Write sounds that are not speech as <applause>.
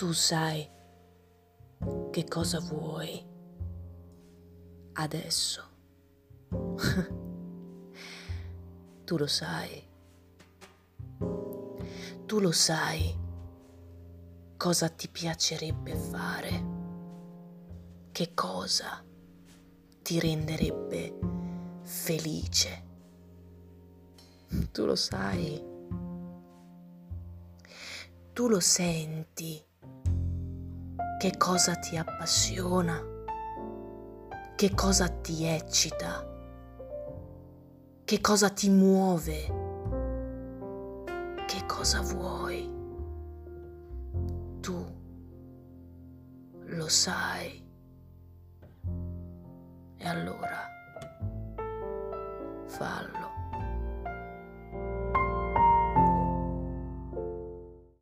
Tu sai che cosa vuoi adesso. <laughs> tu lo sai. Tu lo sai cosa ti piacerebbe fare, che cosa ti renderebbe felice. Tu lo sai. Tu lo senti che cosa ti appassiona, che cosa ti eccita, che cosa ti muove, che cosa vuoi. Tu lo sai. E allora fallo.